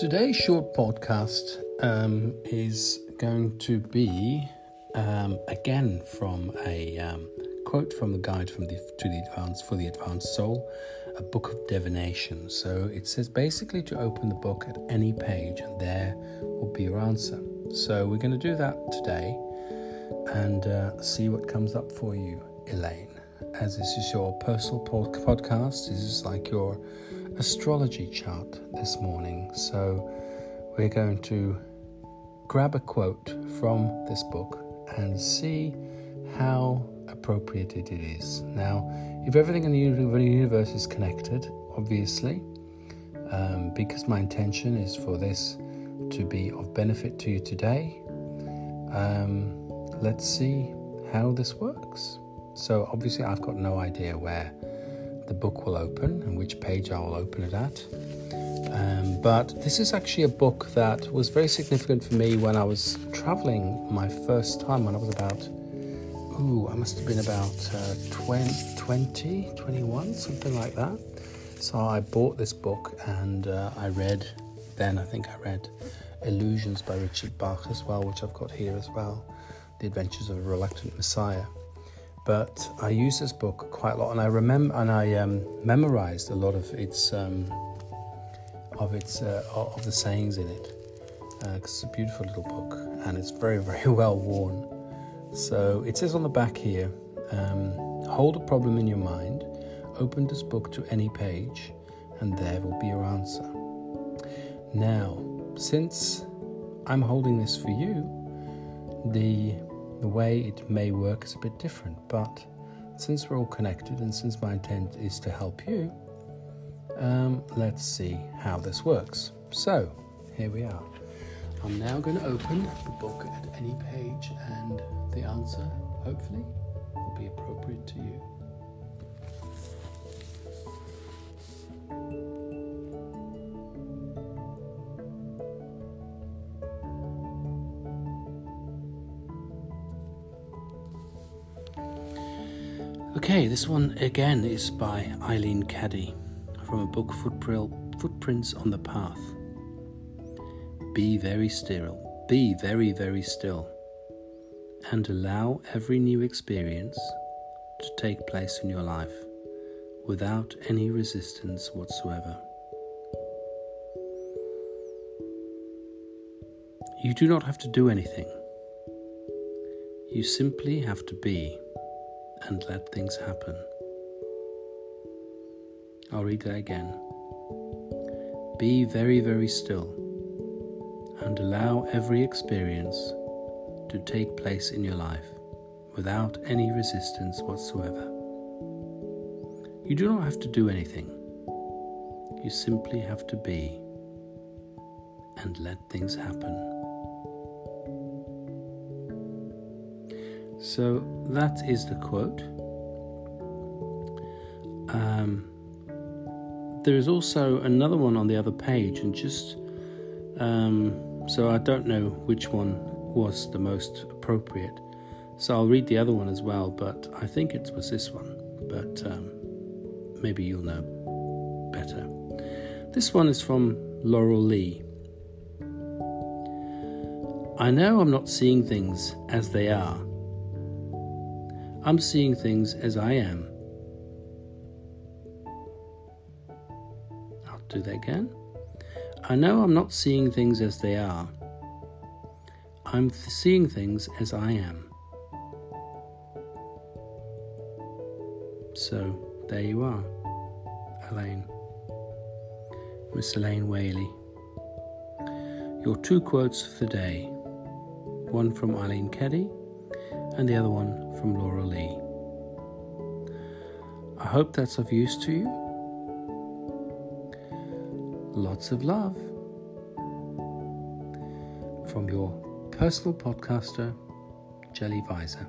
Today's short podcast um, is going to be um, again from a um, quote from the guide from the to the advanced for the advanced soul, a book of divination. So it says basically to open the book at any page, and there will be your answer. So we're going to do that today, and uh, see what comes up for you, Elaine. As this is your personal podcast, this is like your astrology chart this morning. So we're going to grab a quote from this book and see how appropriate it is. Now, if everything in the universe is connected, obviously, um, because my intention is for this to be of benefit to you today, um, let's see how this works. So, obviously, I've got no idea where the book will open and which page I will open it at. Um, but this is actually a book that was very significant for me when I was traveling my first time when I was about, ooh, I must have been about uh, 20, 20, 21, something like that. So I bought this book and uh, I read, then I think I read Illusions by Richard Bach as well, which I've got here as well The Adventures of a Reluctant Messiah but I use this book quite a lot, and I remember and I um, memorized a lot of its um, of its uh, of the sayings in it. Uh, it's a beautiful little book, and it's very very well worn. So it says on the back here, um, hold a problem in your mind, open this book to any page, and there will be your answer. Now, since I'm holding this for you, the the way it may work is a bit different, but since we're all connected and since my intent is to help you, um, let's see how this works. So, here we are. I'm now going to open the book at any page, and the answer, hopefully, will be appropriate to you. Okay, this one again is by Eileen Caddy from a book Footprints on the Path. Be very still, be very, very still, and allow every new experience to take place in your life without any resistance whatsoever. You do not have to do anything. You simply have to be and let things happen. I'll read that again. Be very, very still and allow every experience to take place in your life without any resistance whatsoever. You do not have to do anything, you simply have to be and let things happen. So that is the quote. Um, there is also another one on the other page, and just um, so I don't know which one was the most appropriate. So I'll read the other one as well, but I think it was this one. But um, maybe you'll know better. This one is from Laurel Lee. I know I'm not seeing things as they are I'm seeing things as I am. I'll do that again. I know I'm not seeing things as they are. I'm seeing things as I am. So, there you are, Elaine. Miss Elaine Whaley. Your two quotes for the day one from Eileen Caddy and the other one from Laura Lee. I hope that's of use to you. Lots of love from your personal podcaster, Jelly Visor.